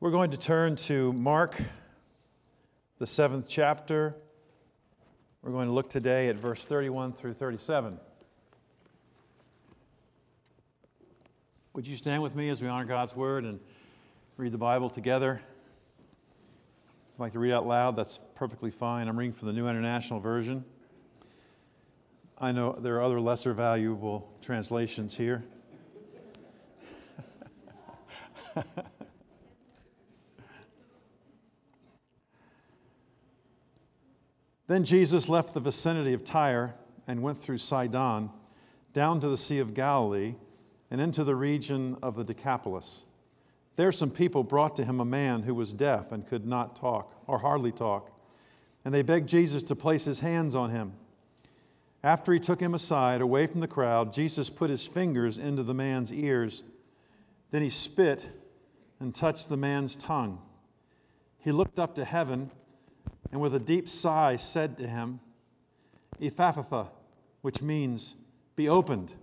We're going to turn to Mark, the seventh chapter. We're going to look today at verse 31 through 37. Would you stand with me as we honor God's word and read the Bible together? If you'd like to read out loud, that's perfectly fine. I'm reading from the New International Version. I know there are other lesser valuable translations here. Then Jesus left the vicinity of Tyre and went through Sidon down to the Sea of Galilee and into the region of the Decapolis. There, some people brought to him a man who was deaf and could not talk, or hardly talk, and they begged Jesus to place his hands on him. After he took him aside, away from the crowd, Jesus put his fingers into the man's ears. Then he spit and touched the man's tongue. He looked up to heaven and with a deep sigh said to him, Ephphatha, which means, be opened.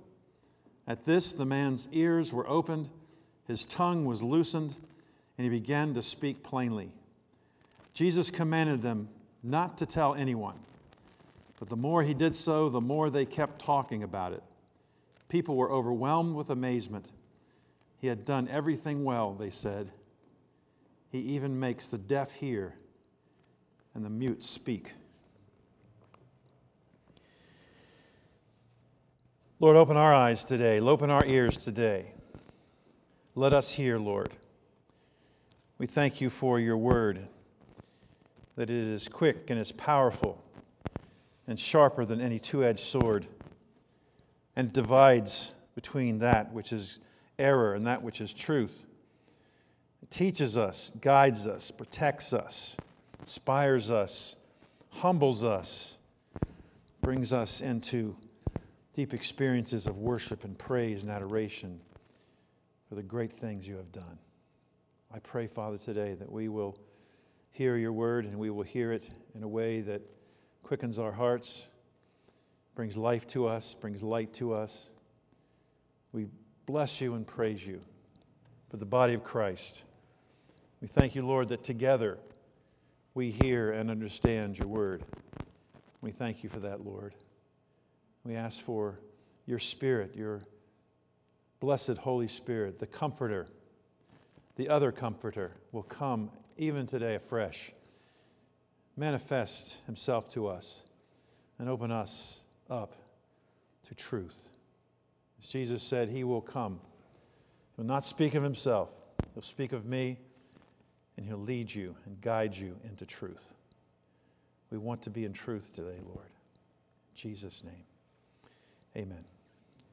At this, the man's ears were opened, his tongue was loosened, and he began to speak plainly. Jesus commanded them not to tell anyone, but the more he did so, the more they kept talking about it. People were overwhelmed with amazement. He had done everything well, they said. He even makes the deaf hear and the mute speak. Lord, open our eyes today, open our ears today. Let us hear, Lord. We thank you for your word, that it is quick and it's powerful and sharper than any two edged sword, and divides between that which is error and that which is truth. It teaches us, guides us, protects us inspires us, humbles us, brings us into deep experiences of worship and praise and adoration for the great things you have done. I pray, Father, today that we will hear your word and we will hear it in a way that quickens our hearts, brings life to us, brings light to us. We bless you and praise you for the body of Christ. We thank you, Lord, that together we hear and understand your word. We thank you for that, Lord. We ask for your Spirit, your blessed Holy Spirit, the Comforter, the other Comforter, will come even today afresh, manifest himself to us, and open us up to truth. As Jesus said, He will come. He will not speak of Himself, He'll speak of me and He'll lead you and guide you into truth. We want to be in truth today, Lord. In Jesus' name. Amen.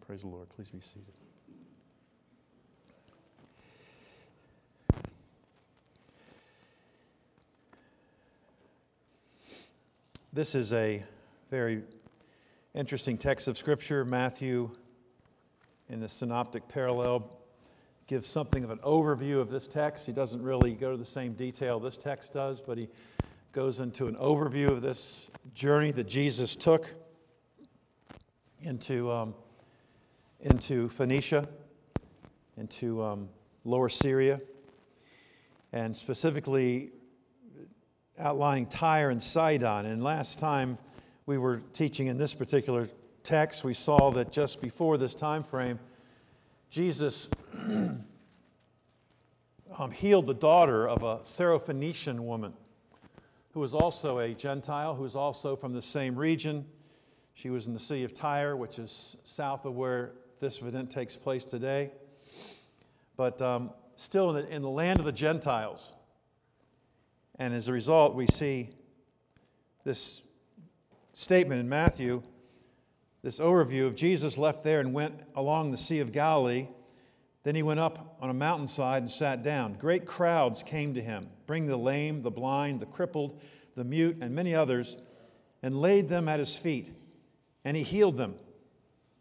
Praise the Lord. Please be seated. This is a very interesting text of Scripture. Matthew, in the synoptic parallel, gives something of an overview of this text. He doesn't really go to the same detail this text does, but he goes into an overview of this journey that Jesus took into, um, into Phoenicia, into um, Lower Syria, and specifically outlining Tyre and Sidon. And last time we were teaching in this particular text, we saw that just before this time frame, Jesus um, healed the daughter of a Syrophoenician woman who was also a Gentile, who was also from the same region. She was in the city of Tyre, which is south of where this event takes place today, but um, still in the, in the land of the Gentiles. And as a result, we see this statement in Matthew this overview of Jesus left there and went along the Sea of Galilee. Then he went up on a mountainside and sat down. Great crowds came to him, bringing the lame, the blind, the crippled, the mute, and many others, and laid them at his feet. And he healed them.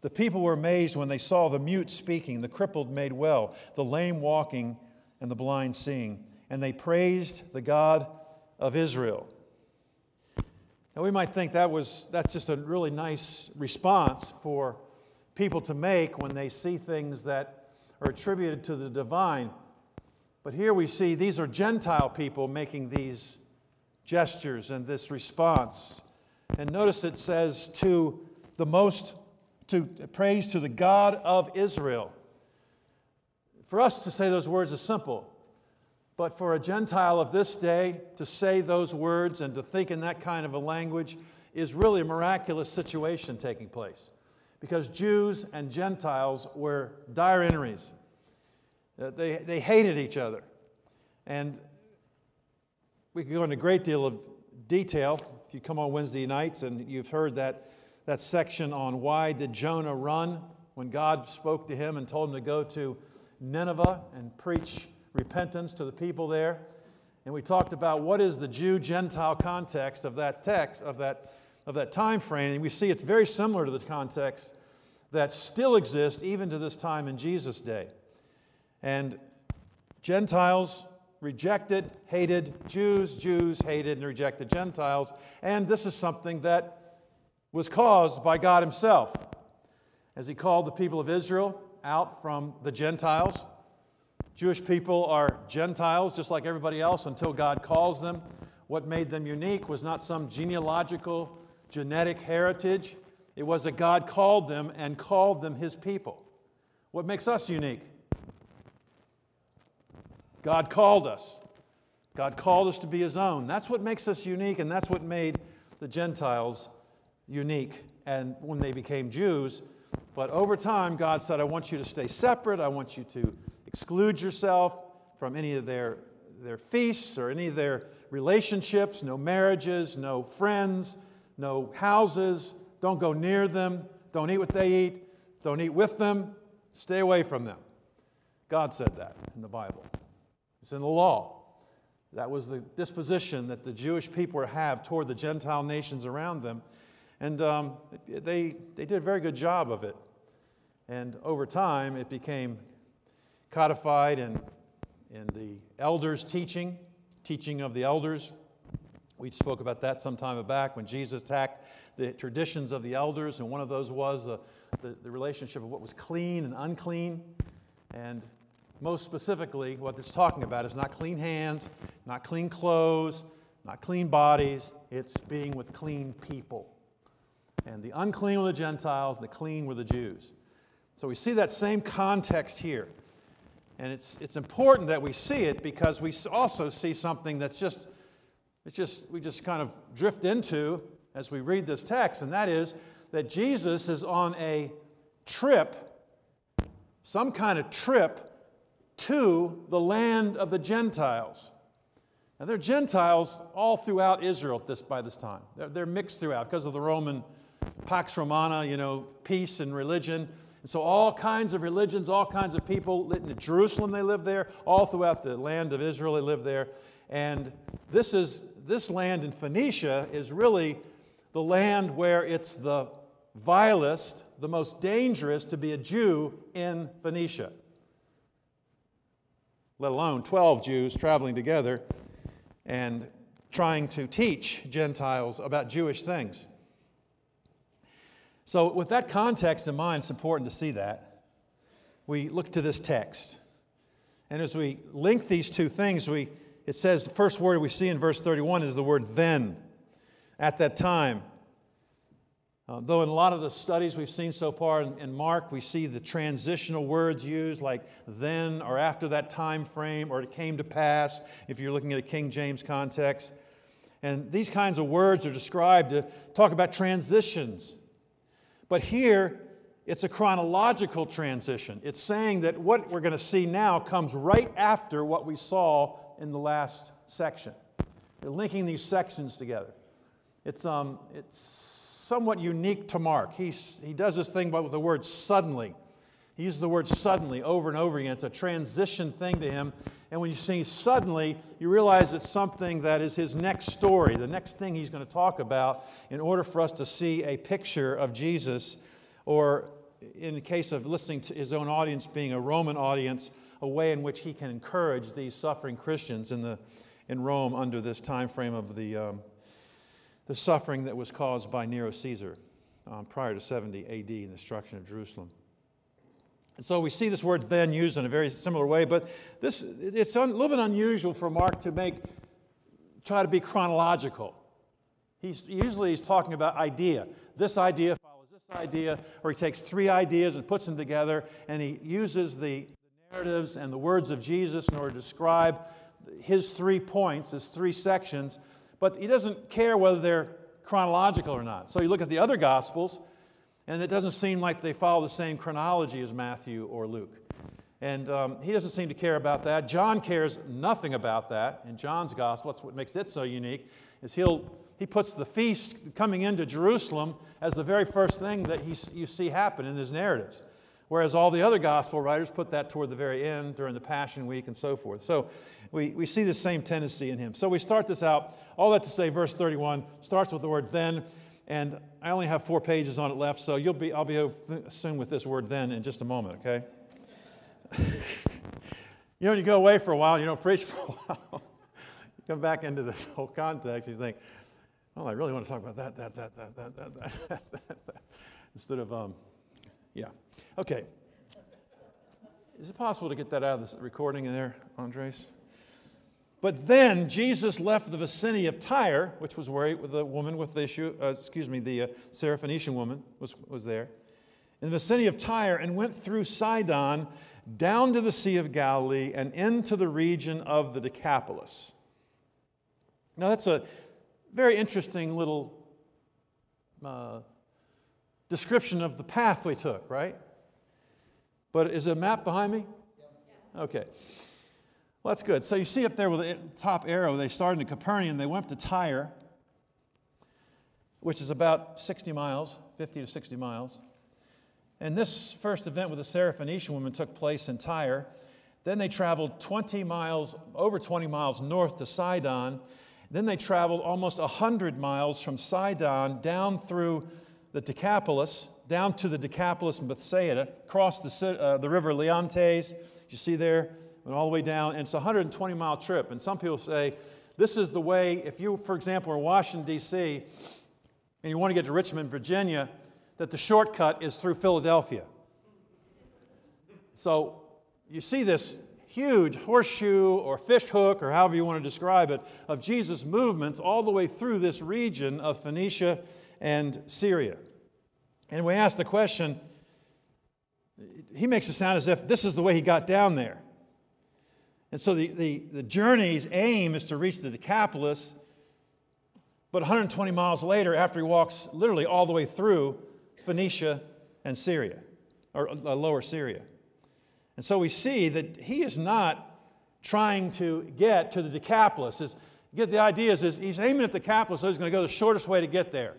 The people were amazed when they saw the mute speaking, the crippled made well, the lame walking, and the blind seeing. And they praised the God of Israel. Now, we might think that was, that's just a really nice response for people to make when they see things that are attributed to the divine. But here we see these are Gentile people making these gestures and this response. And notice it says to the most, to praise to the God of Israel. For us to say those words is simple. But for a Gentile of this day to say those words and to think in that kind of a language is really a miraculous situation taking place. Because Jews and Gentiles were dire enemies. Uh, they, they hated each other. And we could go into a great deal of detail if you come on Wednesday nights and you've heard that, that section on why did Jonah run when God spoke to him and told him to go to Nineveh and preach repentance to the people there. And we talked about what is the Jew Gentile context of that text, of that, of that time frame. And we see it's very similar to the context that still exists even to this time in Jesus' day. And Gentiles rejected, hated Jews, Jews hated and rejected Gentiles. And this is something that was caused by God Himself. As He called the people of Israel out from the Gentiles, Jewish people are Gentiles just like everybody else until God calls them. What made them unique was not some genealogical, genetic heritage, it was that God called them and called them His people. What makes us unique? God called us. God called us to be His own. That's what makes us unique, and that's what made the Gentiles unique. And when they became Jews, but over time, God said, I want you to stay separate. I want you to exclude yourself from any of their, their feasts or any of their relationships, no marriages, no friends, no houses. Don't go near them. Don't eat what they eat. Don't eat with them. Stay away from them. God said that in the Bible. It's in the law. That was the disposition that the Jewish people have toward the Gentile nations around them. And um, they, they did a very good job of it. And over time, it became codified in, in the elders' teaching, teaching of the elders. We spoke about that some time back when Jesus attacked the traditions of the elders, and one of those was uh, the, the relationship of what was clean and unclean. And most specifically, what it's talking about is not clean hands, not clean clothes, not clean bodies. It's being with clean people. And the unclean were the Gentiles, the clean were the Jews. So we see that same context here. And it's, it's important that we see it because we also see something that's just, it's just, we just kind of drift into as we read this text, and that is that Jesus is on a trip, some kind of trip to the land of the Gentiles. Now, there are Gentiles all throughout Israel this, by this time. They're, they're mixed throughout because of the Roman Pax Romana, you know, peace and religion. And so, all kinds of religions, all kinds of people. In Jerusalem, they live there. All throughout the land of Israel, they live there. And this, is, this land in Phoenicia is really the land where it's the vilest, the most dangerous to be a Jew in Phoenicia let alone 12 Jews traveling together and trying to teach Gentiles about Jewish things. So, with that context in mind, it's important to see that. We look to this text. And as we link these two things, we, it says the first word we see in verse 31 is the word then. At that time, uh, though in a lot of the studies we've seen so far in, in, Mark, we see the transitional words used like then or after that time frame or it came to pass, if you're looking at a King James context. And these kinds of words are described to talk about transitions. But here, it's a chronological transition. It's saying that what we're going to see now comes right after what we saw in the last section. They're linking these sections together. It's, um, it's somewhat unique to Mark. He's, he does this thing with the word suddenly. He uses the word suddenly over and over again. It's a transition thing to him. And when you see suddenly, you realize it's something that is his next story, the next thing he's going to talk about in order for us to see a picture of Jesus, or in the case of listening to his own audience being a Roman audience, a way in which he can encourage these suffering Christians in, the, in Rome under this time frame of the, um, the suffering that was caused by Nero Caesar um, prior to 70 AD and the destruction of Jerusalem. And so we see this word then used in a very similar way, but this it's a little bit unusual for Mark to make try to be chronological. He's usually he's talking about idea. This idea follows this idea, or he takes three ideas and puts them together, and he uses the narratives and the words of Jesus in order to describe his three points, his three sections, but he doesn't care whether they're chronological or not. So you look at the other gospels, and it doesn't seem like they follow the same chronology as Matthew or Luke. And um, he doesn't seem to care about that. John cares nothing about that in John's gospel. That's what makes it so unique, is he'll, he puts the feast coming into Jerusalem as the very first thing that he, you see happen in his narratives. Whereas all the other gospel writers put that toward the very end during the Passion Week and so forth. So we, we see the same tendency in him. So we start this out. All that to say, verse 31 starts with the word then. And I only have four pages on it left, so you'll be, I'll be soon with this word then in just a moment, okay? you know, when you go away for a while, you don't preach for a while. you come back into this whole context, you think, well, I really want to talk about that, that, that, that, that, that, that, that, instead of, um, yeah. Okay. Is it possible to get that out of this recording in there, Andres? But then Jesus left the vicinity of Tyre, which was where the woman with the issue, uh, excuse me, the uh, Syrophoenician woman was, was there, in the vicinity of Tyre, and went through Sidon down to the Sea of Galilee and into the region of the Decapolis. Now, that's a very interesting little uh, description of the path we took, right? But is a map behind me? Okay. Well, that's good. So you see up there with the top arrow, they started in Capernaum, they went up to Tyre, which is about 60 miles, 50 to 60 miles. And this first event with the Syrophoenician woman took place in Tyre. Then they traveled 20 miles, over 20 miles north to Sidon. Then they traveled almost 100 miles from Sidon down through the Decapolis, down to the Decapolis and Bethsaida, crossed the, uh, the river Leontes, you see there, went all the way down, and it's a 120 mile trip. And some people say this is the way, if you, for example, are in Washington, D.C., and you want to get to Richmond, Virginia, that the shortcut is through Philadelphia. So you see this huge horseshoe or fish hook, or however you want to describe it, of Jesus' movements all the way through this region of Phoenicia and Syria. And we ask the question, he makes it sound as if this is the way he got down there. And so the, the, the journey's aim is to reach the Decapolis, but 120 miles later, after he walks literally all the way through Phoenicia and Syria, or uh, lower Syria. And so we see that he is not trying to get to the Decapolis. It's, get the idea is, is he's aiming at the Decapolis, so he's going to go the shortest way to get there.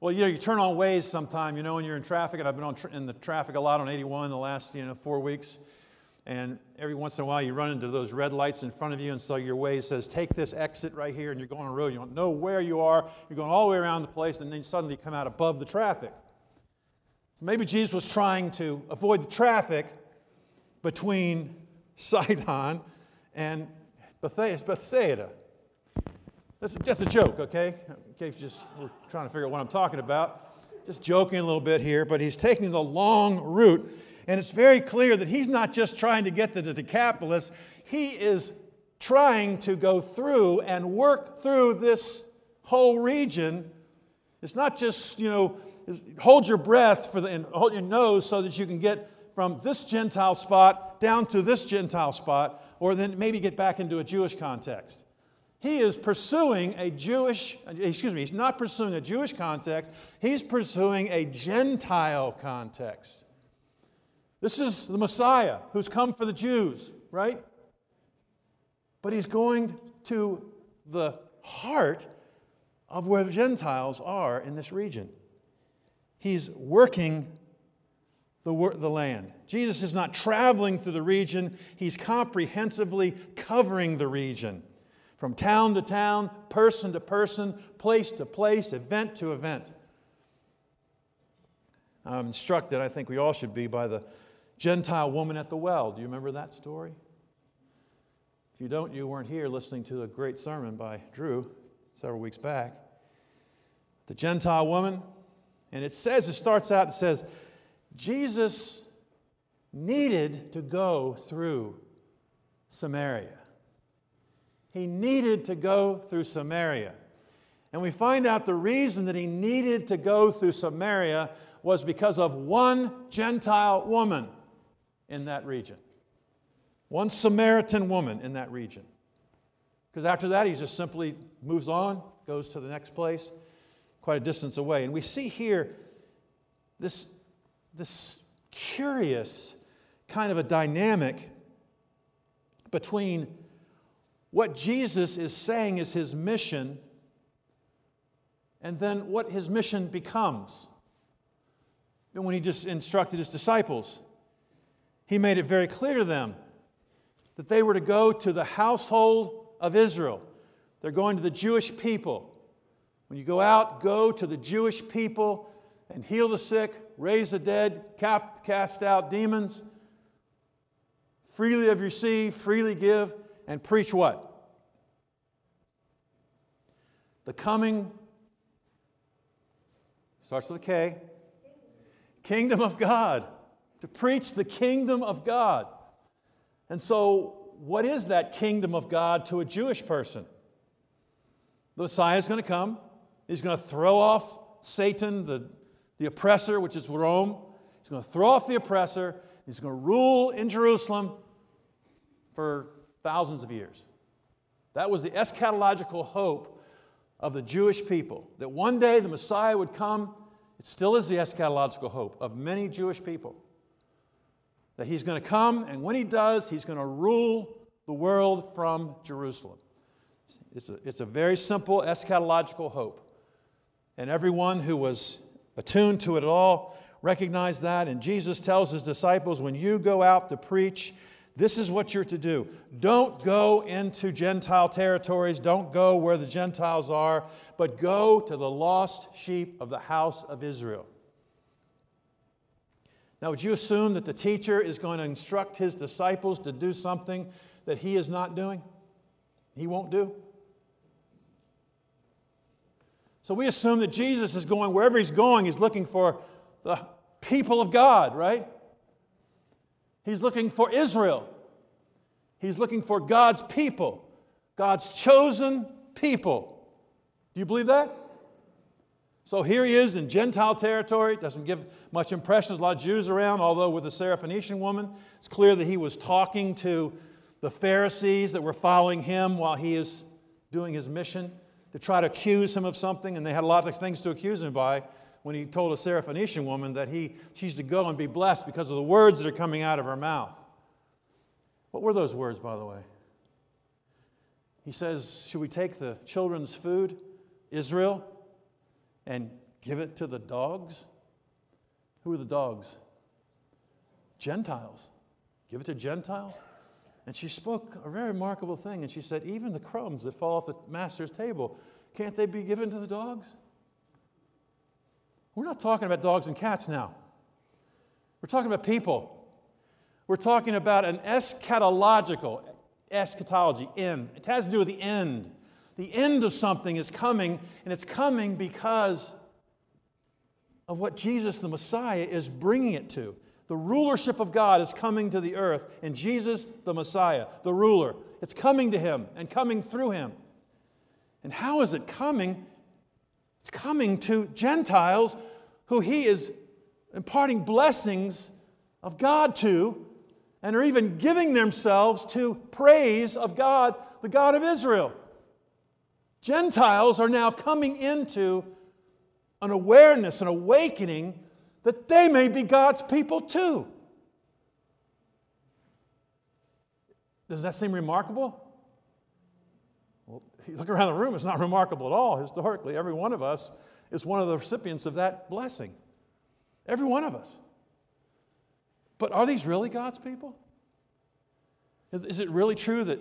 Well, you know, you turn on Waze sometime, you know, when you're in traffic, and I've been on tra- in the traffic a lot on 81 the last, you know, four weeks. And every once in a while, you run into those red lights in front of you, and so your way says, Take this exit right here, and you're going on a road. You don't know where you are. You're going all the way around the place, and then suddenly you come out above the traffic. So maybe Jesus was trying to avoid the traffic between Sidon and Bethsaida. That's just a joke, okay? In case just we're trying to figure out what I'm talking about. Just joking a little bit here, but he's taking the long route and it's very clear that he's not just trying to get to the Decapolis, he is trying to go through and work through this whole region. It's not just, you know, hold your breath for the, and hold your nose so that you can get from this Gentile spot down to this Gentile spot, or then maybe get back into a Jewish context. He is pursuing a Jewish, excuse me, he's not pursuing a Jewish context, he's pursuing a Gentile context. This is the Messiah who's come for the Jews, right? But he's going to the heart of where Gentiles are in this region. He's working the, the land. Jesus is not traveling through the region, he's comprehensively covering the region from town to town, person to person, place to place, event to event. I'm instructed, I think we all should be, by the Gentile woman at the well. Do you remember that story? If you don't, you weren't here listening to a great sermon by Drew several weeks back. The Gentile woman, and it says, it starts out, it says, Jesus needed to go through Samaria. He needed to go through Samaria. And we find out the reason that he needed to go through Samaria was because of one Gentile woman in that region. One Samaritan woman in that region. Because after that, he just simply moves on, goes to the next place, quite a distance away. And we see here this, this curious kind of a dynamic between what Jesus is saying is his mission and then what his mission becomes. And when he just instructed his disciples, he made it very clear to them that they were to go to the household of Israel. They're going to the Jewish people. When you go out, go to the Jewish people and heal the sick, raise the dead, cast out demons. Freely have received, freely give, and preach what? The coming starts with a K. Kingdom of God. To preach the kingdom of God. And so, what is that kingdom of God to a Jewish person? The Messiah is going to come. He's going to throw off Satan, the, the oppressor, which is Rome. He's going to throw off the oppressor. He's going to rule in Jerusalem for thousands of years. That was the eschatological hope of the Jewish people that one day the Messiah would come. It still is the eschatological hope of many Jewish people that he's going to come, and when he does, he's going to rule the world from Jerusalem. It's a, it's a very simple eschatological hope. And everyone who was attuned to it at all recognized that. And Jesus tells his disciples when you go out to preach, this is what you're to do. Don't go into Gentile territories, don't go where the Gentiles are, but go to the lost sheep of the house of Israel. Now, would you assume that the teacher is going to instruct his disciples to do something that he is not doing? He won't do? So we assume that Jesus is going wherever he's going, he's looking for the people of God, right? He's looking for Israel. He's looking for God's people, God's chosen people. Do you believe that? So here he is in Gentile territory. Doesn't give much impression. There's a lot of Jews around, although with the Syrophoenician woman, it's clear that he was talking to the Pharisees that were following him while he is doing his mission to try to accuse him of something, and they had a lot of things to accuse him by when he told a Syrophoenician woman that he, she's to go and be blessed because of the words that are coming out of her mouth. What were those words, by the way? He says, Should we take the children's food, Israel, and give it to the dogs? Who are the dogs? Gentiles. Give it to Gentiles? And she spoke a very remarkable thing. And she said, Even the crumbs that fall off the master's table, can't they be given to the dogs? We're not talking about dogs and cats now. We're talking about people. We're talking about an eschatological, eschatology, end. It has to do with the end. The end of something is coming, and it's coming because of what Jesus the Messiah is bringing it to. The rulership of God is coming to the earth, and Jesus the Messiah, the ruler, it's coming to him and coming through him. And how is it coming? It's coming to Gentiles who he is imparting blessings of God to and are even giving themselves to praise of God, the God of Israel. Gentiles are now coming into an awareness, an awakening that they may be God's people too. Does that seem remarkable? Well, look around the room, it's not remarkable at all. Historically, every one of us is one of the recipients of that blessing. Every one of us. But are these really God's people? Is, is it really true that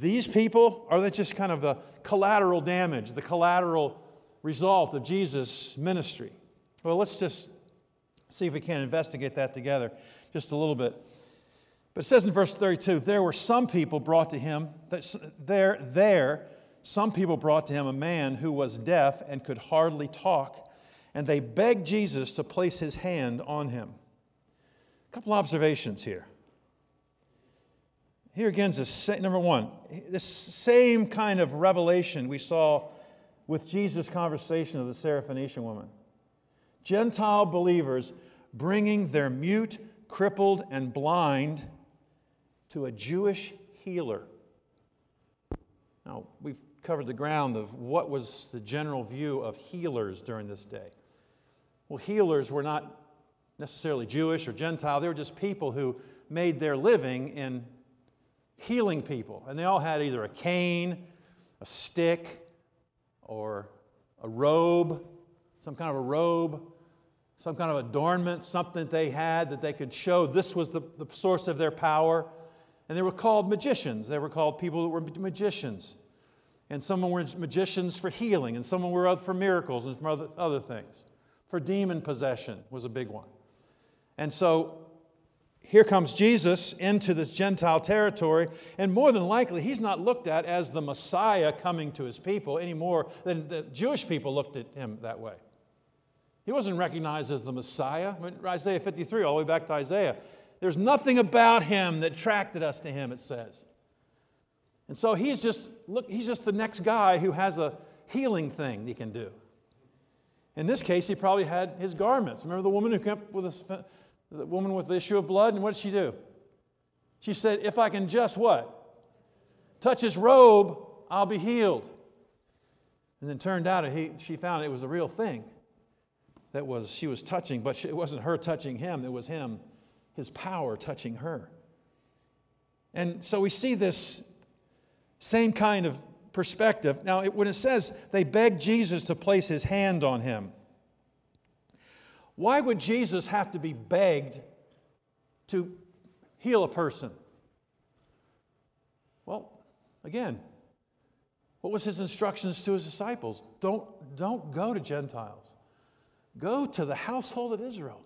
these people are they just kind of the collateral damage, the collateral result of Jesus' ministry? Well, let's just see if we can investigate that together just a little bit. But it says in verse 32 there were some people brought to him, that there, there, some people brought to him a man who was deaf and could hardly talk, and they begged Jesus to place his hand on him. A couple observations here. Here again is number one, this same kind of revelation we saw with Jesus' conversation of the Syrophoenician woman. Gentile believers bringing their mute, crippled, and blind to a Jewish healer. Now, we've covered the ground of what was the general view of healers during this day. Well, healers were not necessarily Jewish or Gentile, they were just people who made their living in healing people. And they all had either a cane, a stick, or a robe, some kind of a robe, some kind of adornment, something that they had that they could show this was the, the source of their power. And they were called magicians. They were called people that were magicians. And some were magicians for healing, and some were for miracles and some other, other things. For demon possession was a big one. And so here comes Jesus into this Gentile territory, and more than likely, he's not looked at as the Messiah coming to his people any more than the Jewish people looked at him that way. He wasn't recognized as the Messiah. I mean, Isaiah 53, all the way back to Isaiah. There's nothing about him that attracted us to him, it says. And so he's just, look, he's just the next guy who has a healing thing he can do. In this case, he probably had his garments. Remember the woman who came with his, the woman with the issue of blood, and what did she do? She said, If I can just what? Touch his robe, I'll be healed. And then turned out he, she found it was a real thing that was she was touching, but it wasn't her touching him, it was him, his power touching her. And so we see this same kind of perspective. Now, when it says they begged Jesus to place his hand on him, why would Jesus have to be begged to heal a person? Well, again, what was his instructions to his disciples? Don't, don't go to Gentiles. Go to the household of Israel.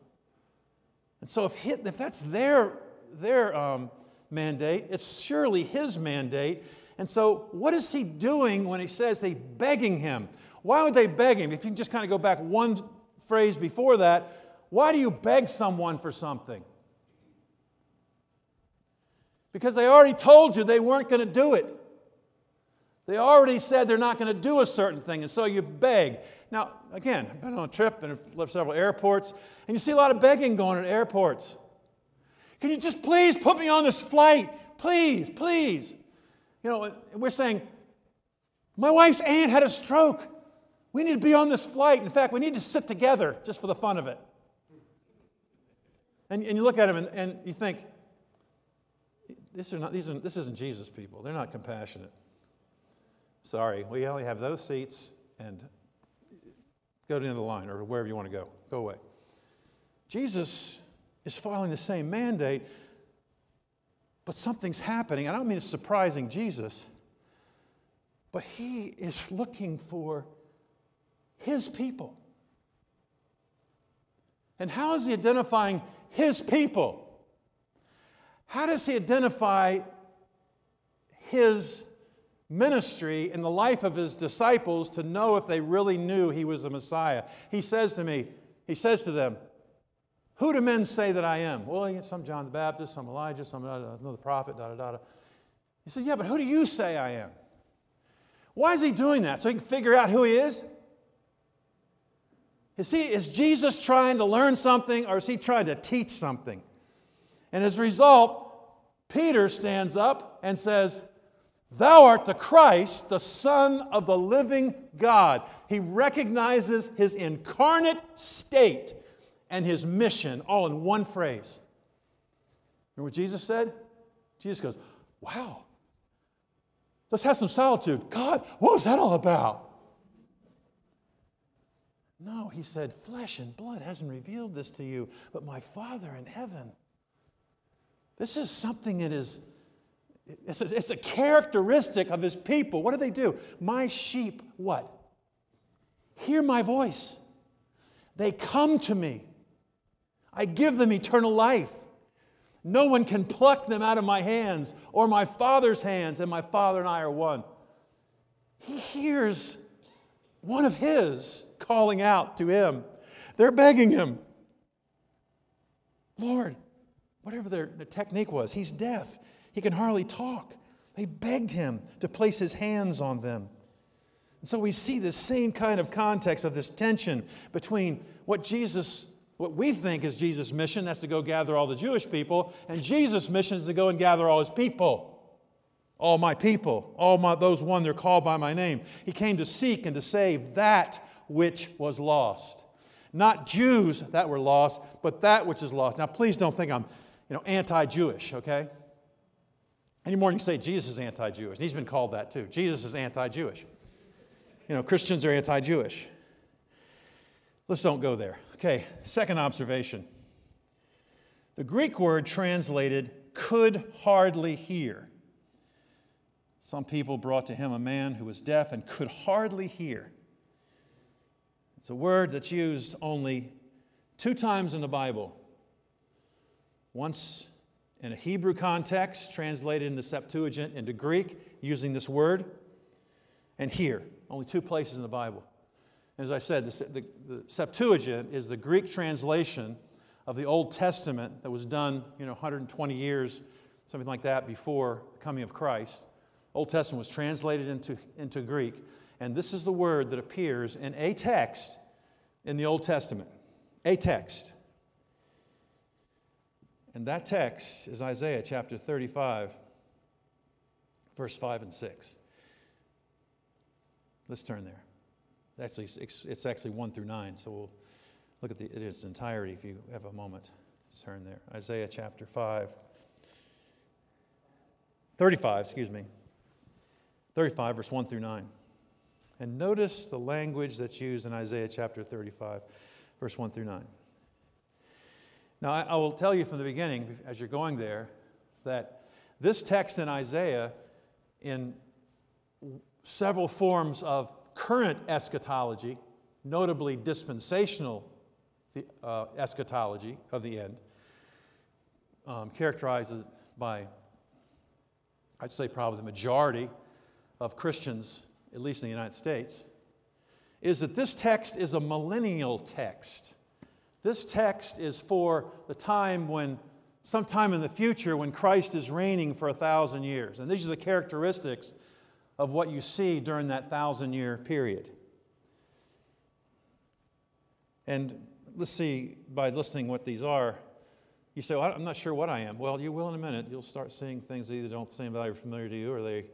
And so if, if that's their, their um, mandate, it's surely his mandate. And so what is he doing when he says they begging him? Why would they beg him? If you can just kind of go back one phrase before that, why do you beg someone for something? Because they already told you they weren't going to do it. They already said they're not going to do a certain thing, and so you beg. Now, again, I've been on a trip and I've left several airports, and you see a lot of begging going at airports. Can you just please put me on this flight? Please, please. You know, we're saying, my wife's aunt had a stroke. We need to be on this flight. In fact, we need to sit together just for the fun of it. And, and you look at them and, and you think, this, are not, these are, this isn't Jesus people. They're not compassionate. Sorry, we only have those seats and go to the end of the line or wherever you want to go. Go away. Jesus is following the same mandate, but something's happening. I don't mean it's surprising Jesus, but he is looking for his people. And how is he identifying his people? How does he identify his ministry in the life of his disciples to know if they really knew he was the Messiah? He says to me, he says to them, Who do men say that I am? Well, some John the Baptist, some Elijah, some uh, another prophet, da da da da. He said, Yeah, but who do you say I am? Why is he doing that? So he can figure out who he is? Is, he, is Jesus trying to learn something or is he trying to teach something? And as a result, Peter stands up and says, Thou art the Christ, the Son of the living God. He recognizes his incarnate state and his mission all in one phrase. Remember what Jesus said? Jesus goes, Wow, let's have some solitude. God, what was that all about? No, he said, Flesh and blood hasn't revealed this to you, but my Father in heaven. This is something that is, it's a, it's a characteristic of his people. What do they do? My sheep, what? Hear my voice. They come to me. I give them eternal life. No one can pluck them out of my hands or my Father's hands, and my Father and I are one. He hears one of his calling out to him. They're begging him, Lord, whatever their, their technique was. He's deaf, he can hardly talk. They begged him to place his hands on them. And so we see this same kind of context of this tension between what Jesus, what we think is Jesus' mission, that's to go gather all the Jewish people, and Jesus' mission is to go and gather all his people. All my people, all my, those one they're called by my name. He came to seek and to save that which was lost. Not Jews that were lost, but that which is lost. Now, please don't think I'm you know, anti-Jewish, okay? Any morning you say Jesus is anti-Jewish. And he's been called that too. Jesus is anti-Jewish. You know, Christians are anti-Jewish. Let's don't go there. Okay, second observation. The Greek word translated could hardly hear. Some people brought to him a man who was deaf and could hardly hear. It's a word that's used only two times in the Bible. Once in a Hebrew context, translated into Septuagint into Greek, using this word, and here, only two places in the Bible. As I said, the, the, the, Septuagint is the Greek translation of the Old Testament that was done, you know, 120 years, something like that, before the coming of Christ. Old Testament was translated into, into Greek, and this is the word that appears in a text in the Old Testament. A text. And that text is Isaiah chapter 35, verse 5 and 6. Let's turn there. Actually, it's actually 1 through 9, so we'll look at the, its entirety if you have a moment to turn there. Isaiah chapter 5. 35, excuse me. 35, verse 1 through 9. And notice the language that's used in Isaiah chapter 35, verse 1 through 9. Now, I, will tell you from the beginning, as you're going there, that this text in Isaiah, in several forms of current eschatology, notably dispensational uh, eschatology of the end, um, characterized by, I'd say, probably the majority of Christians, at least in the United States, is that this text is a millennial text. This text is for the time when, sometime in the future, when Christ is reigning for a thousand years. And these are the characteristics of what you see during that thousand year period. And let's see, by listening what these are, you say, well, I'm not sure what I am. Well, you will in a minute. You'll start seeing things that either don't seem very familiar to you or they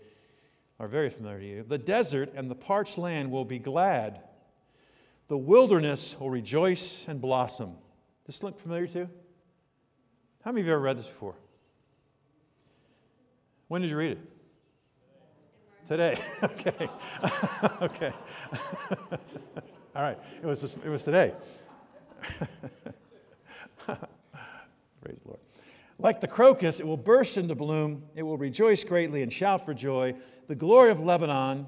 are very familiar to you. The desert and the parched land will be glad the wilderness will rejoice and blossom. This look familiar to you? How many of you ever read this before? When did you read it? Today. okay. okay. All right. It was, just, it was today. Praise the Lord. Like the crocus, it will burst into bloom. It will rejoice greatly and shout for joy. The glory of Lebanon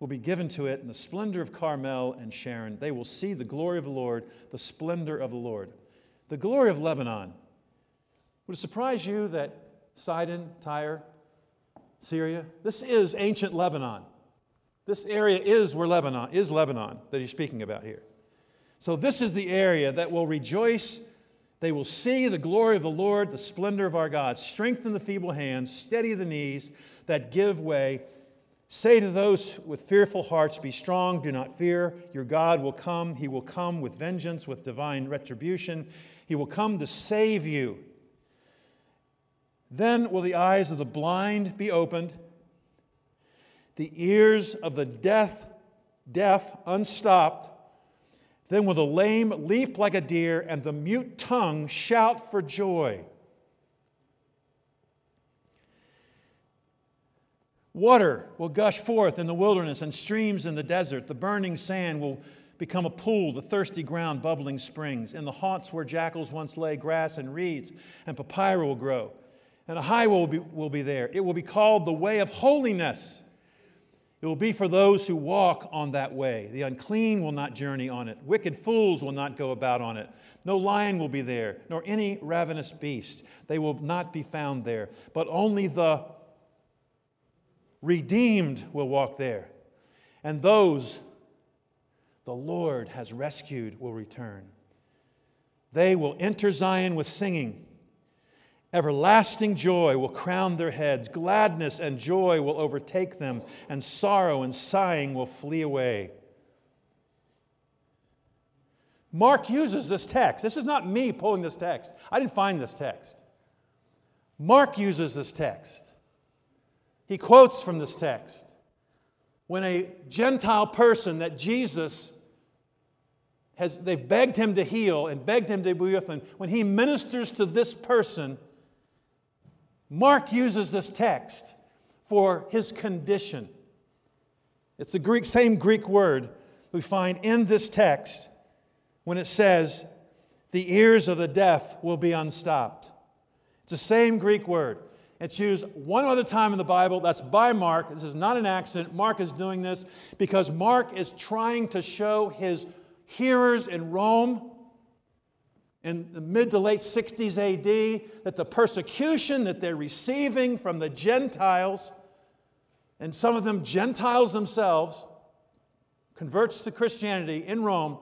will be given to it and the splendor of Carmel and Sharon. They will see the glory of the Lord, the splendor of the Lord. The glory of Lebanon. Would it surprise you that Sidon, Tyre, Syria, this is ancient Lebanon. This area is where Lebanon is Lebanon that he's speaking about here. So this is the area that will rejoice. They will see the glory of the Lord, the splendor of our God. Strengthen the feeble hands, steady the knees that give way Say to those with fearful hearts, Be strong, do not fear. Your God will come. He will come with vengeance, with divine retribution. He will come to save you. Then will the eyes of the blind be opened, the ears of the deaf, deaf unstopped. Then will the lame leap like a deer, and the mute tongue shout for joy. Water will gush forth in the wilderness and streams in the desert. The burning sand will become a pool, the thirsty ground, bubbling springs. In the haunts where jackals once lay, grass and reeds and papyrus will grow. And a highway will be, will be there. It will be called the way of holiness. It will be for those who walk on that way. The unclean will not journey on it. Wicked fools will not go about on it. No lion will be there, nor any ravenous beast. They will not be found there, but only the redeemed will walk there, and those the Lord has rescued will return. They will enter Zion with singing Everlasting joy will crown their heads. Gladness and joy will overtake them, and sorrow and sighing will flee away. Mark uses this text. This is not me pulling this text. I didn't find this text. Mark uses this text. He quotes from this text. When a Gentile person that Jesus has, they begged him to heal and begged him to be with them, when he ministers to this person, Mark uses this text for his condition. It's the Greek, same Greek word we find in this text when it says, the ears of the deaf will be unstopped. It's the same Greek word. It's used one other time in the Bible. That's by Mark. This is not an accident. Mark is doing this because Mark is trying to show his hearers in Rome in the mid to late 60s AD that the persecution that they're receiving from the Gentiles, and some of them Gentiles themselves, converts to Christianity in Rome,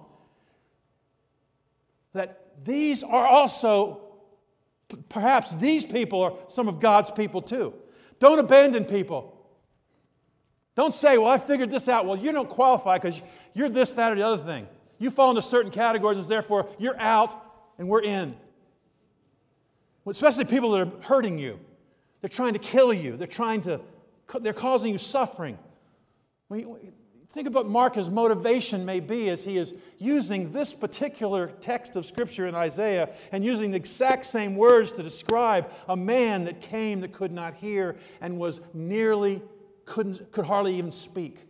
that these are also, perhaps these people are some of God's people too. Don't abandon people. Don't say, well, I figured this out. Well, you don't qualify because you're this, that, or the other thing. You fall into certain categories, and therefore you're out and we're in. Especially people that are hurting you. They're trying to kill you. They're trying to, they're causing you suffering. When you, think about Mark's motivation may be as he is using this particular text of Scripture in Isaiah and using the exact same words to describe a man that came that could not hear and was nearly, couldn't, could hardly even speak.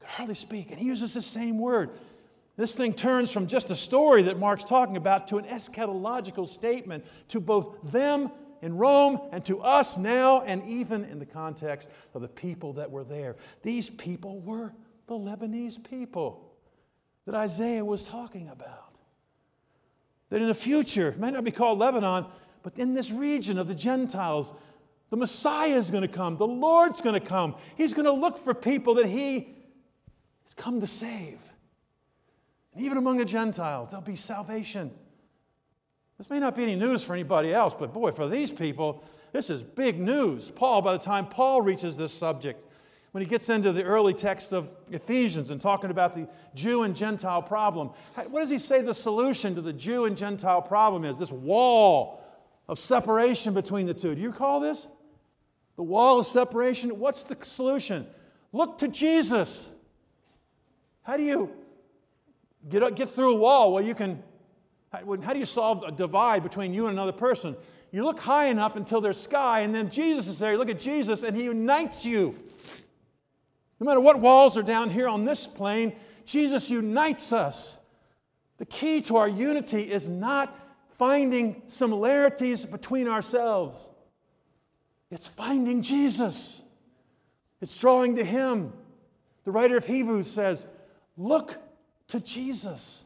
Could hardly speak. And he uses the same word. This thing turns from just a story that Mark's talking about to an eschatological statement to both them in Rome and to us now, and even in the context of the people that were there. These people were the Lebanese people that Isaiah was talking about. That in the future, it may not be called Lebanon, but in this region of the Gentiles, the Messiah is going to come. The Lord's going to come. He's going to look for people that He has come to save. Even among the Gentiles, there'll be salvation. This may not be any news for anybody else, but boy, for these people, this is big news. Paul, by the time Paul reaches this subject, when he gets into the early text of Ephesians and talking about the Jew and Gentile problem, what does he say the solution to the Jew and Gentile problem is? This wall of separation between the two. Do you recall this? The wall of separation. What's the solution? Look to Jesus. How do you Get, get through a wall where you can. How, how do you solve a divide between you and another person? You look high enough until there's sky, and then Jesus is there. You look at Jesus, and He unites you. No matter what walls are down here on this plane, Jesus unites us. The key to our unity is not finding similarities between ourselves, it's finding Jesus, it's drawing to Him. The writer of Hebrews says, Look to Jesus,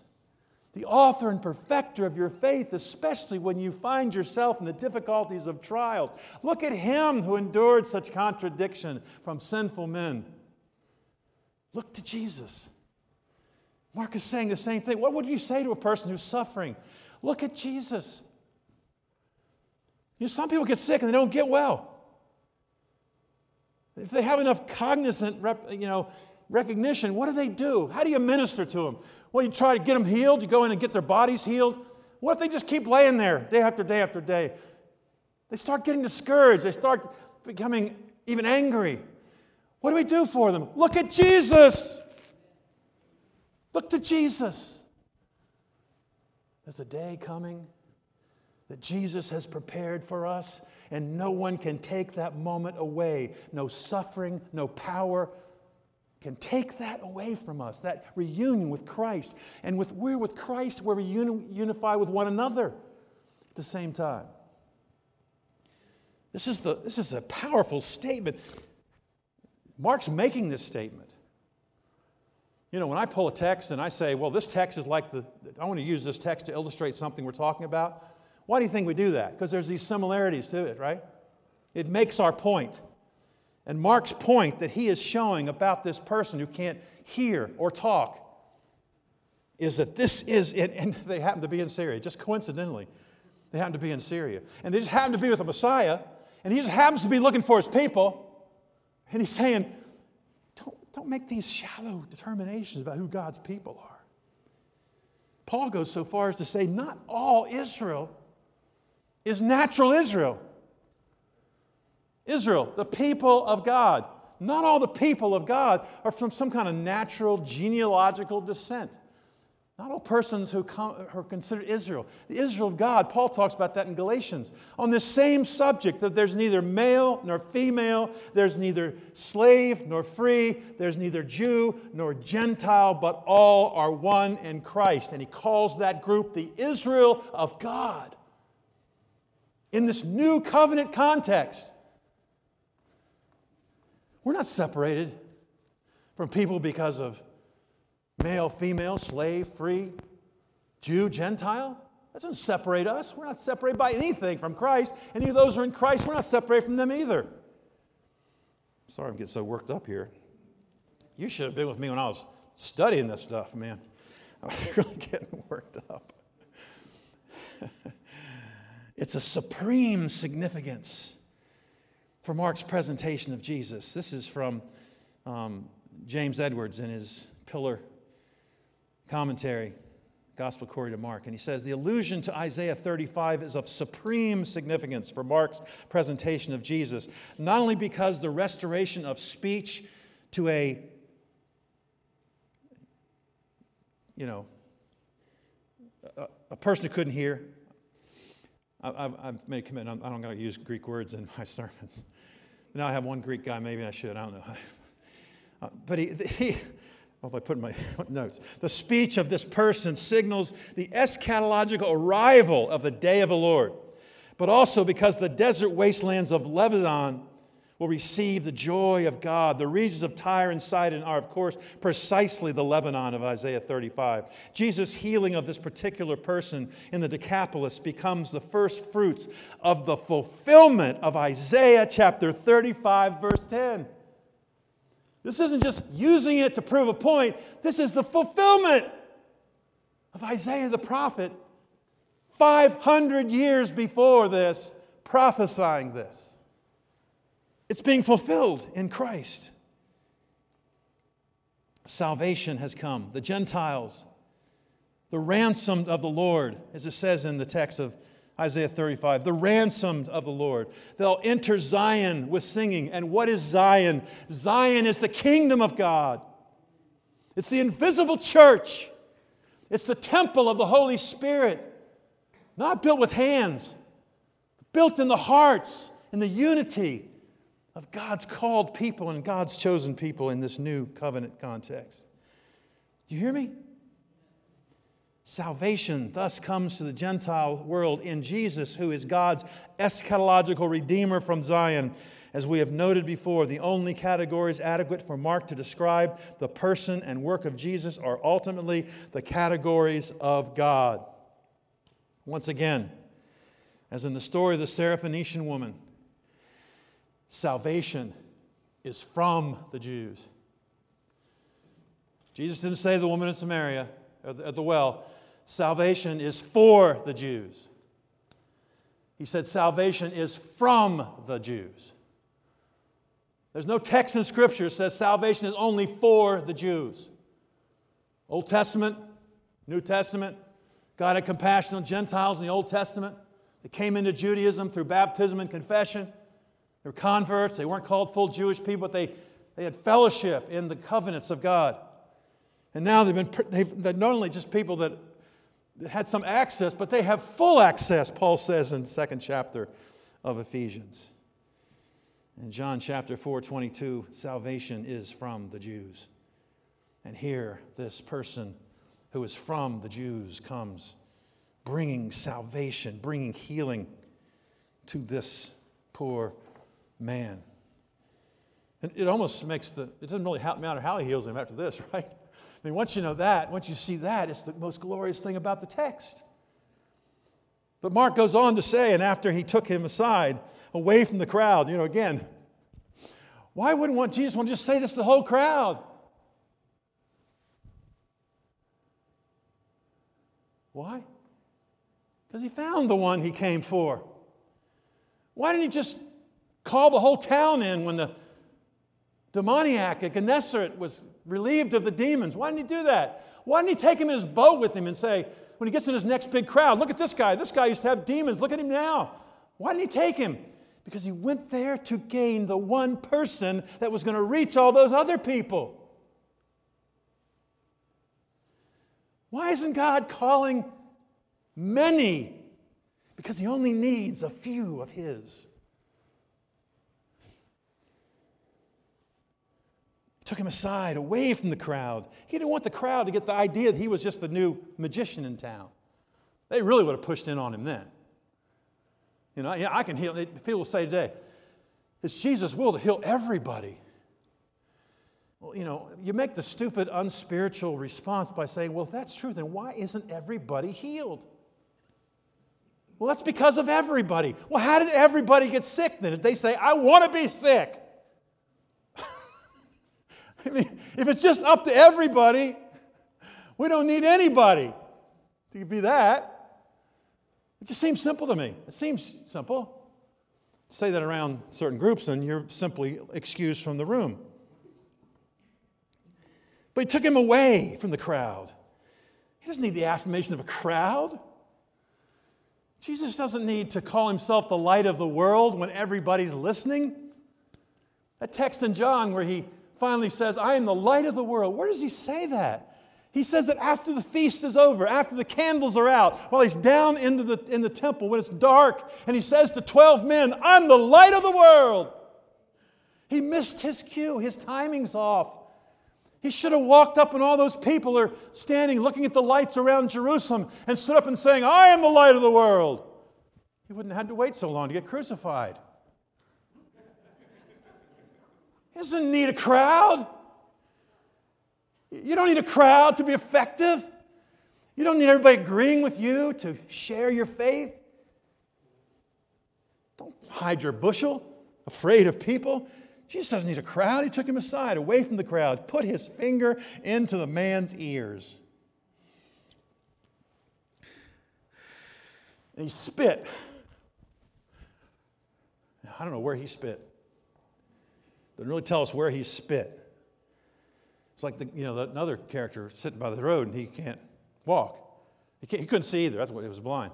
the author and perfecter of your faith, especially when you find yourself in the difficulties of trials. Look at him who endured such contradiction from sinful men. Look to Jesus. Mark is saying the same thing. What would you say to a person who's suffering? Look at Jesus. You know, some people get sick and they don't get well. If they have enough cognizant, you know, recognition, what do they do? How do you minister to them? Well, you try to get them healed, you go in and get their bodies healed. What if they just keep laying there day after day after day? They start getting discouraged, they start becoming even angry. What do we do for them? Look at Jesus. Look to Jesus. There's a day coming that Jesus has prepared for us, and no one can take that moment away. No suffering, no power, can take that away from us, that reunion with Christ. And with, we're with Christ where we uni- unify with one another at the same time. This is, the, this is a powerful statement. Mark's making this statement. You know, when I pull a text and I say, well, this text is like the, I want to use this text to illustrate something we're talking about. Why do you think we do that? Because there's these similarities to it, right? It makes our point. And Mark's point that he is showing about this person who can't hear or talk is that this is, and they happen to be in Syria, just coincidentally. They happen to be in Syria. And they just happen to be with the Messiah, and he just happens to be looking for his people. And he's saying, don't, don't make these shallow determinations about who God's people are. Paul goes so far as to say, not all Israel is natural Israel. Israel, the people of God. Not all the people of God are from some kind of natural genealogical descent. Not all persons who come, are considered Israel. The Israel of God, Paul talks about that in Galatians. On this same subject, that there's neither male nor female, there's neither slave nor free, there's neither Jew nor Gentile, but all are one in Christ. And he calls that group the Israel of God. In this new covenant context, we're not separated from people because of male, female, slave, free, Jew, Gentile. That doesn't separate us. We're not separated by anything from Christ. Any of those who are in Christ, we're not separated from them either. Sorry I'm getting so worked up here. You should have been with me when I was studying this stuff, man. I was really getting worked up. it's a supreme significance for Mark's presentation of Jesus. This is from um, James Edwards in his Pillar commentary, Gospel according to Mark. And he says the allusion to Isaiah 35 is of supreme significance for Mark's presentation of Jesus, not only because the restoration of speech to a, you know, a, a person who couldn't hear. I, have made a commitment. I don't going to use Greek words in my sermons. Now I have one Greek guy. Maybe I should. I don't know. Uh, but he, he I put in my notes, the speech of this person signals the eschatological arrival of the day of the Lord, but also because the desert wastelands of Lebanon will receive the joy of God. The regions of Tyre and Sidon are, of course, precisely the Lebanon of Isaiah 35. Jesus' healing of this particular person in the Decapolis becomes the first fruits of the fulfillment of Isaiah chapter 35, verse 10. This isn't just using it to prove a point, this is the fulfillment of Isaiah the prophet 500 years before this, prophesying this. It's being fulfilled in Christ. Salvation has come. The Gentiles, the ransomed of the Lord, as it says in the text of Isaiah 35, the ransomed of the Lord. They'll enter Zion with singing. And what is Zion? Zion is the kingdom of God, it's the invisible church, it's the temple of the Holy Spirit, not built with hands, built in the hearts, in the unity of God's called people and God's chosen people in this new covenant context. Do you hear me? Salvation thus comes to the Gentile world in Jesus, who is God's eschatological redeemer from Zion. As we have noted before, the only categories adequate for Mark to describe the person and work of Jesus are ultimately the categories of God. Once again, as in the story of the Syrophoenician woman, salvation is from the Jews. Jesus didn't say the woman in Samaria at the well, salvation is for the Jews. He said salvation is from the Jews. There's no text in Scripture that says salvation is only for the Jews. Old Testament, New Testament, God had compassion on Gentiles in the Old Testament. They came into Judaism through baptism and confession. They were converts. They weren't called full Jewish people, but they, they had fellowship in the covenants of God. And now they've been, they've, they're not only just people that had some access, but they have full access, Paul says in the second chapter of Ephesians. In John chapter 4 22, salvation is from the Jews. And here, this person who is from the Jews comes bringing salvation, bringing healing to this poor man. And it almost makes the, it doesn't really matter how he heals him after this, right? I mean, once you know that, once you see that, it's the most glorious thing about the text. But Mark goes on to say, and after he took him aside, away from the crowd, you know, again, why wouldn't want Jesus want to just say this to the whole crowd? Why? Because he found the one he came for. Why didn't he just call the whole town in when the demoniac at Gennesaret was relieved of the demons? Why didn't he do that? Why didn't he take him in his boat with him and say, when he gets in his next big crowd, look at this guy. This guy used to have demons. Look at him now. Why didn't he take him? Because he went there to gain the one person that was going to reach all those other people. Why isn't God calling many? Because he only needs a few of his. Took him aside, away from the crowd. He didn't want the crowd to get the idea that he was just the new magician in town. They really would have pushed in on him then. You know, yeah, I can heal. People say today, it's Jesus' will to heal everybody. Well, you know, you make the stupid, unspiritual response by saying, well, if that's true, then why isn't everybody healed? Well, that's because of everybody. Well, how did everybody get sick then? Did they say, I want to be sick? I mean, if it's just up to everybody, we don't need anybody to be that. It just seems simple to me. It seems simple. Say that around certain groups, and you're simply excused from the room. But he took him away from the crowd. He doesn't need the affirmation of a crowd. Jesus doesn't need to call himself the light of the world when everybody's listening. That text in John where he finally says, I am the light of the world. Where does he say that? He says that after the feast is over, after the candles are out, while he's down into the, in the temple when it's dark, and he says to 12 men, I'm the light of the world. He missed his cue, his timing's off. He should have walked up, and all those people are standing looking at the lights around Jerusalem and stood up and saying, I am the light of the world. He wouldn't have had to wait so long to get crucified. He doesn't need a crowd. You don't need a crowd to be effective. You don't need everybody agreeing with you to share your faith. Don't hide your bushel, afraid of people. Jesus doesn't need a crowd. He took him aside, away from the crowd, put his finger into the man's ears. And he spit. I don't know where he spit. Doesn't really tell us where he spit. It's like the, you know, another character sitting by the road and he can't walk. He, can't, he couldn't see either. That's what he was blind.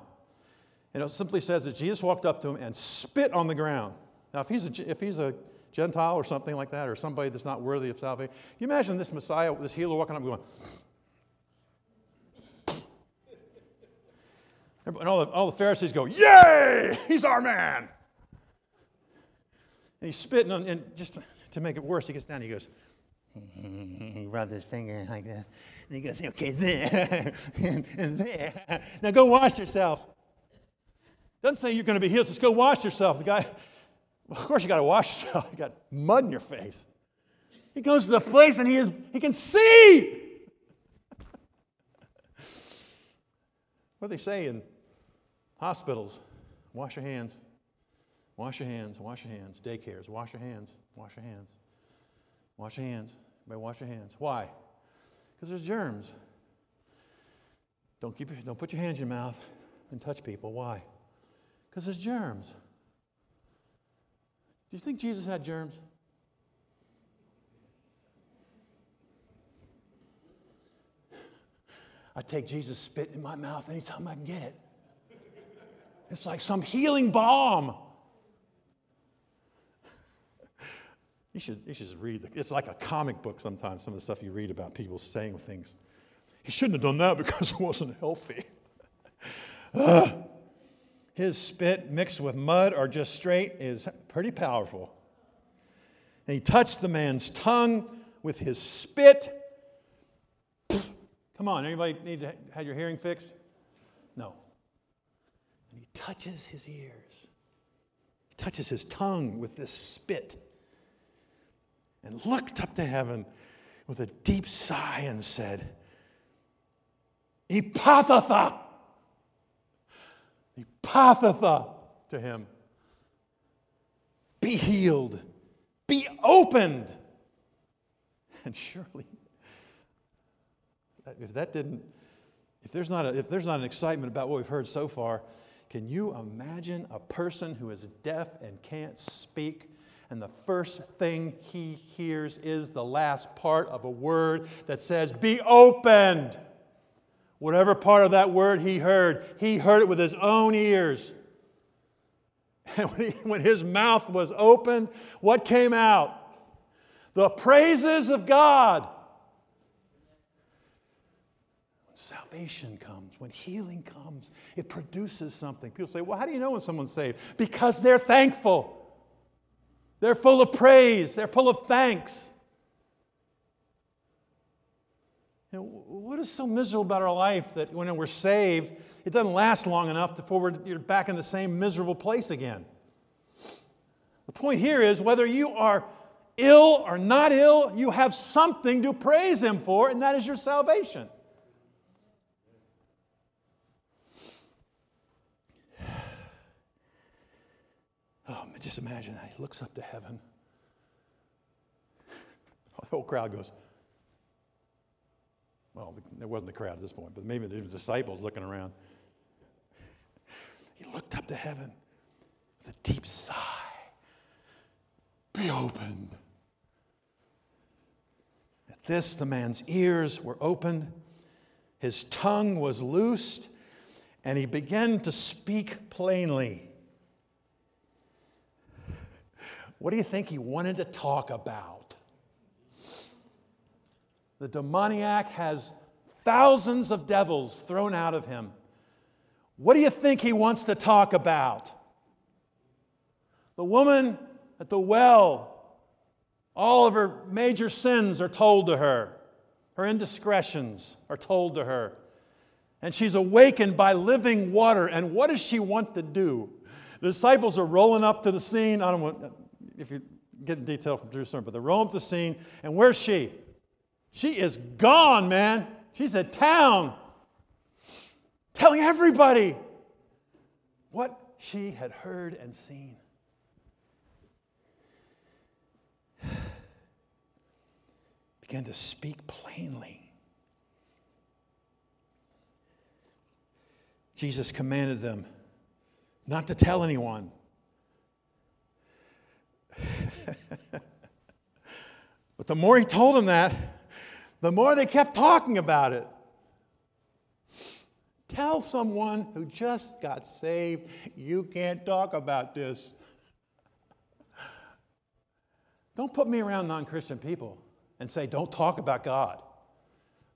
And it simply says that Jesus walked up to him and spit on the ground. Now, if he's a, if he's a Gentile or something like that, or somebody that's not worthy of salvation, you imagine this Messiah, this healer walking up going, and all the, all the Pharisees go, Yay! He's our man! And he's spitting on, and just to make it worse, he gets down and he goes, he rubs his finger like this. And he goes, okay, there and, and there. Now go wash yourself. Doesn't say you're going to be healed, just go wash yourself. The guy, well, of course you got to wash yourself. You got mud in your face. He goes to the place and he, is, he can see. what do they say in hospitals? Wash your hands. Wash your hands, wash your hands. Daycares, wash your hands, wash your hands. Wash your hands. Everybody wash your hands. Why? Because there's germs. Don't, keep your, don't put your hands in your mouth and touch people. Why? Because there's germs. Do you think Jesus had germs? I take Jesus' spit in my mouth anytime I can get it. It's like some healing balm. You should, you should just read. The, it's like a comic book sometimes, some of the stuff you read about people saying things. He shouldn't have done that because it wasn't healthy. uh, his spit mixed with mud or just straight is pretty powerful. And he touched the man's tongue with his spit. Come on, anybody need to have your hearing fixed? No. And he touches his ears. He touches his tongue with this spit and looked up to heaven with a deep sigh and said, Ephphatha, Ephphatha to him. Be healed, be opened. And surely, if that didn't, if there's not, a, if there's not an excitement about what we've heard so far, Can you imagine a person who is deaf and can't speak? And the first thing he hears is the last part of a word that says, Be opened. Whatever part of that word he heard, he heard it with his own ears. And when, he, when his mouth was opened, what came out? The praises of God. When salvation comes, when healing comes, it produces something. People say, Well, how do you know when someone's saved? Because they're thankful. They're full of praise, they're full of thanks. You know, what is so miserable about our life that when we're saved, it doesn't last long enough before we're back in the same miserable place again? The point here is whether you are ill or not ill, you have something to praise Him for, and that is your salvation. Oh, just imagine that. He looks up to heaven. The whole crowd goes, well, there wasn't a crowd at this point, but maybe the disciples looking around. He looked up to heaven with a deep sigh. Be opened. At this, the man's ears were opened, his tongue was loosed, and he began to speak plainly. What do you think he wanted to talk about? The demoniac has thousands of devils thrown out of him. What do you think he wants to talk about? The woman at the well, all of her major sins are told to her, her indiscretions are told to her. And she's awakened by living water. And what does she want to do? The disciples are rolling up to the scene. I don't want, if you get in detail from Jerusalem, but rolling up the scene. And where's she? She is gone, man. She's at town, telling everybody what she had heard and seen. Began to speak plainly. Jesus commanded them not to tell anyone. But the more he told them that, the more they kept talking about it. Tell someone who just got saved, you can't talk about this. Don't put me around non Christian people and say, don't talk about God.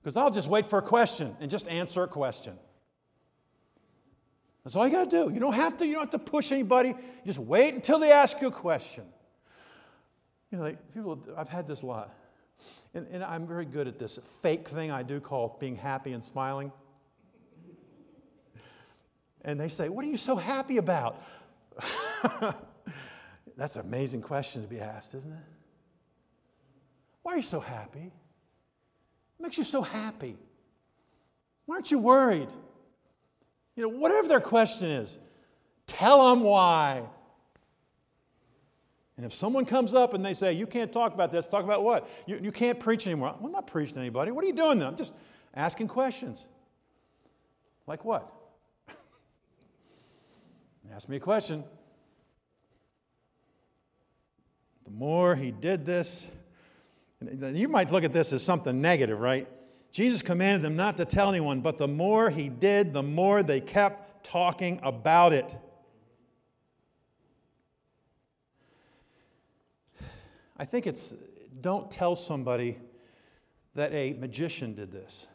Because I'll just wait for a question and just answer a question. That's all you got to do. You don't have to, you don't have to push anybody. You just wait until they ask you a question. You know, like people, I've had this a lot. And, and I'm very good at this fake thing I do called being happy and smiling. And they say, What are you so happy about? That's an amazing question to be asked, isn't it? Why are you so happy? What makes you so happy? Why aren't you worried? You know, whatever their question is, tell them why. And if someone comes up and they say, You can't talk about this, talk about what? You, you can't preach anymore. I'm not preaching to anybody. What are you doing then? I'm just asking questions. Like what? Ask me a question. The more he did this, you might look at this as something negative, right? Jesus commanded them not to tell anyone, but the more he did, the more they kept talking about it. I think it's don't tell somebody that a magician did this.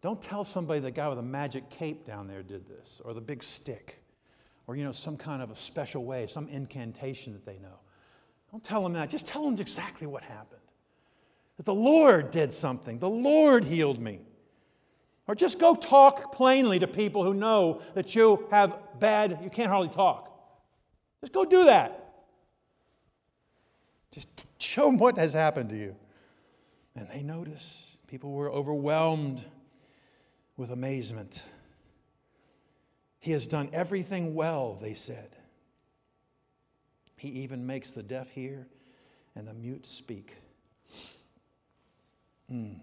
Don't tell somebody the guy with a magic cape down there did this, or the big stick, or you know, some kind of a special way, some incantation that they know. Don't tell them that. Just tell them exactly what happened. That the Lord did something, the Lord healed me. Or just go talk plainly to people who know that you have bad, you can't hardly talk. Just go do that. Just show them what has happened to you. And they notice. People were overwhelmed with amazement. He has done everything well, they said. He even makes the deaf hear and the mute speak. Mm.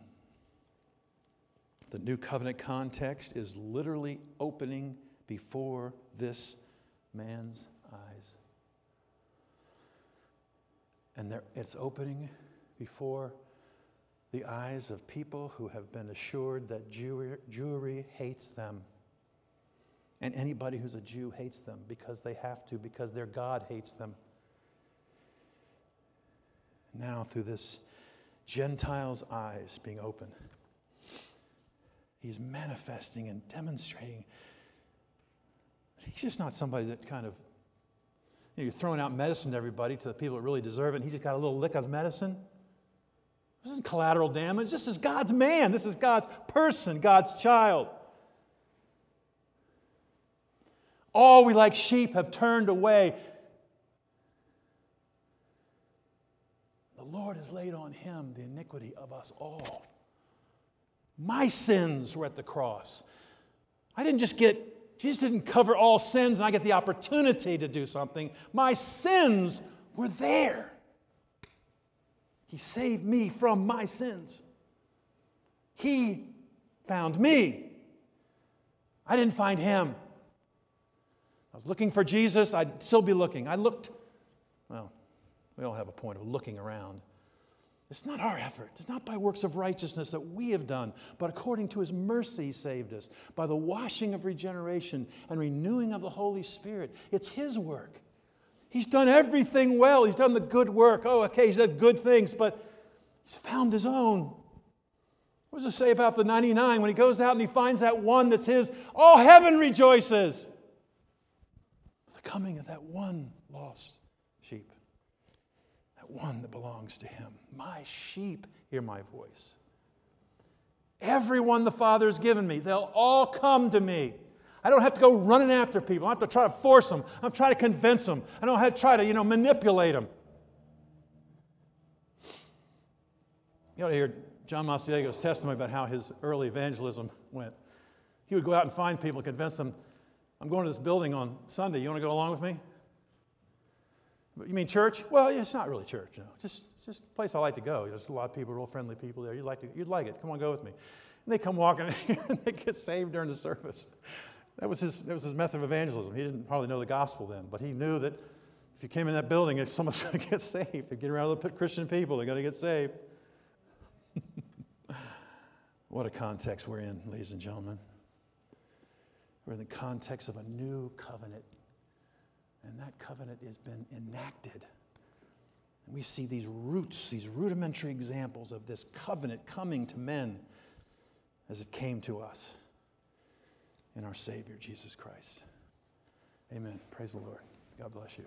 The new covenant context is literally opening before this man's eyes. And there, it's opening before the eyes of people who have been assured that Jewry, Jewry hates them. And anybody who's a Jew hates them because they have to, because their God hates them. Now, through this Gentile's eyes being open, he's manifesting and demonstrating. He's just not somebody that kind of, you you're throwing out medicine to everybody, to the people that really deserve it, and he just got a little lick of medicine. This isn't collateral damage. This is God's man. This is God's person, God's child. All we like sheep have turned away. The Lord has laid on him the iniquity of us all. My sins were at the cross. I didn't just get, Jesus didn't cover all sins and I get the opportunity to do something. My sins were there. He saved me from my sins. He found me. I didn't find him. I was looking for Jesus, I'd still be looking. I looked, well, we all have a point of looking around. It's not our effort. It's not by works of righteousness that we have done, but according to his mercy, he saved us by the washing of regeneration and renewing of the Holy Spirit. It's his work. He's done everything well. He's done the good work. Oh, okay, he's done good things, but he's found his own. What does it say about the 99 when he goes out and he finds that one that's his? All heaven rejoices. The coming of that one lost sheep, that one that belongs to him. My sheep hear my voice. Everyone the Father has given me, they'll all come to me. I don't have to go running after people. I don't have to try to force them. I'm trying to convince them. I don't have to try to, you know, manipulate them. You ought to hear John Masiago's testimony about how his early evangelism went. He would go out and find people and convince them, I'm going to this building on Sunday. You want to go along with me? You mean church? Well, it's not really church, No. Just, just a place I like to go. There's a lot of people, real friendly people there. You'd like, to, you'd like it. Come on, go with me. And they come walking and they get saved during the service. That was, his, that was his method of evangelism. He didn't probably know the gospel then, but he knew that if you came in that building, if someone's going to get saved, they're getting around the Christian people, they're going to get saved. what a context we're in, ladies and gentlemen. We're in the context of a new covenant, and that covenant has been enacted. And we see these roots, these rudimentary examples of this covenant coming to men as it came to us in our Savior, Jesus Christ. Amen. Praise the Lord. God bless you.